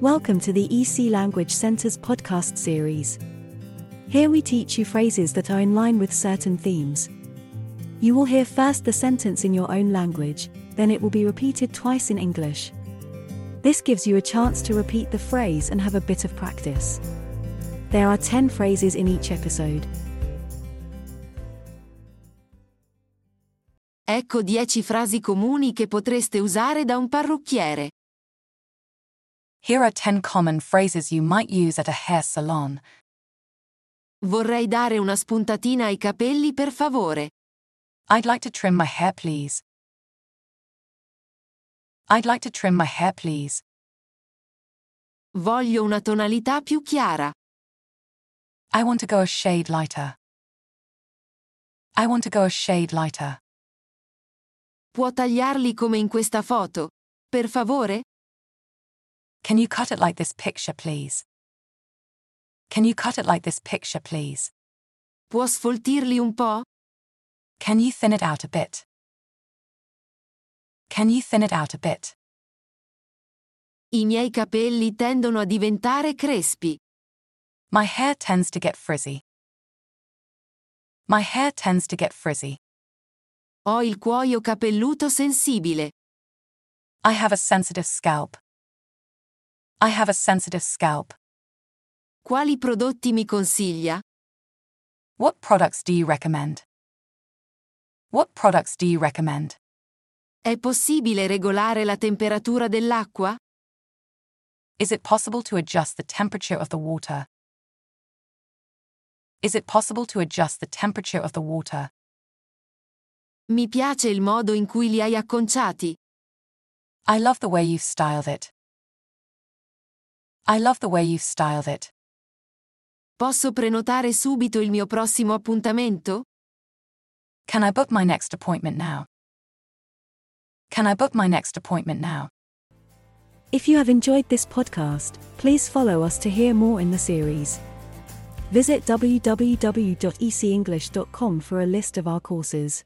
Welcome to the EC Language Center's podcast series. Here we teach you phrases that are in line with certain themes. You will hear first the sentence in your own language, then it will be repeated twice in English. This gives you a chance to repeat the phrase and have a bit of practice. There are 10 phrases in each episode. Ecco 10 frasi comuni che potreste usare da un parrucchiere. Here are 10 common phrases you might use at a hair salon. Vorrei dare una spuntatina ai capelli per favore. I'd like to trim my hair, please. I'd like to trim my hair, please. Voglio una tonalità più chiara. I want to go a shade lighter. I want to go a shade lighter. Può tagliarli come in questa foto? Per favore? Can you cut it like this picture, please? Can you cut it like this picture, please? Può sfoltirli un po'? Can you thin it out a bit? Can you thin it out a bit? I miei capelli tendono a diventare crespi. My hair tends to get frizzy. My hair tends to get frizzy. Ho il cuoio capelluto sensibile. I have a sensitive scalp. I have a sensitive scalp. Quali prodotti mi consiglia? What products do you recommend? What products do you recommend? È possibile regolare la temperatura dell'acqua? Is it possible to adjust the temperature of the water? Is it possible to adjust the temperature of the water? Mi piace il modo in cui li hai acconciati. I love the way you've styled it. I love the way you've styled it. Posso prenotare subito il mio prossimo appuntamento? Can I book my next appointment now? Can I book my next appointment now? If you have enjoyed this podcast, please follow us to hear more in the series. Visit www.ecenglish.com for a list of our courses.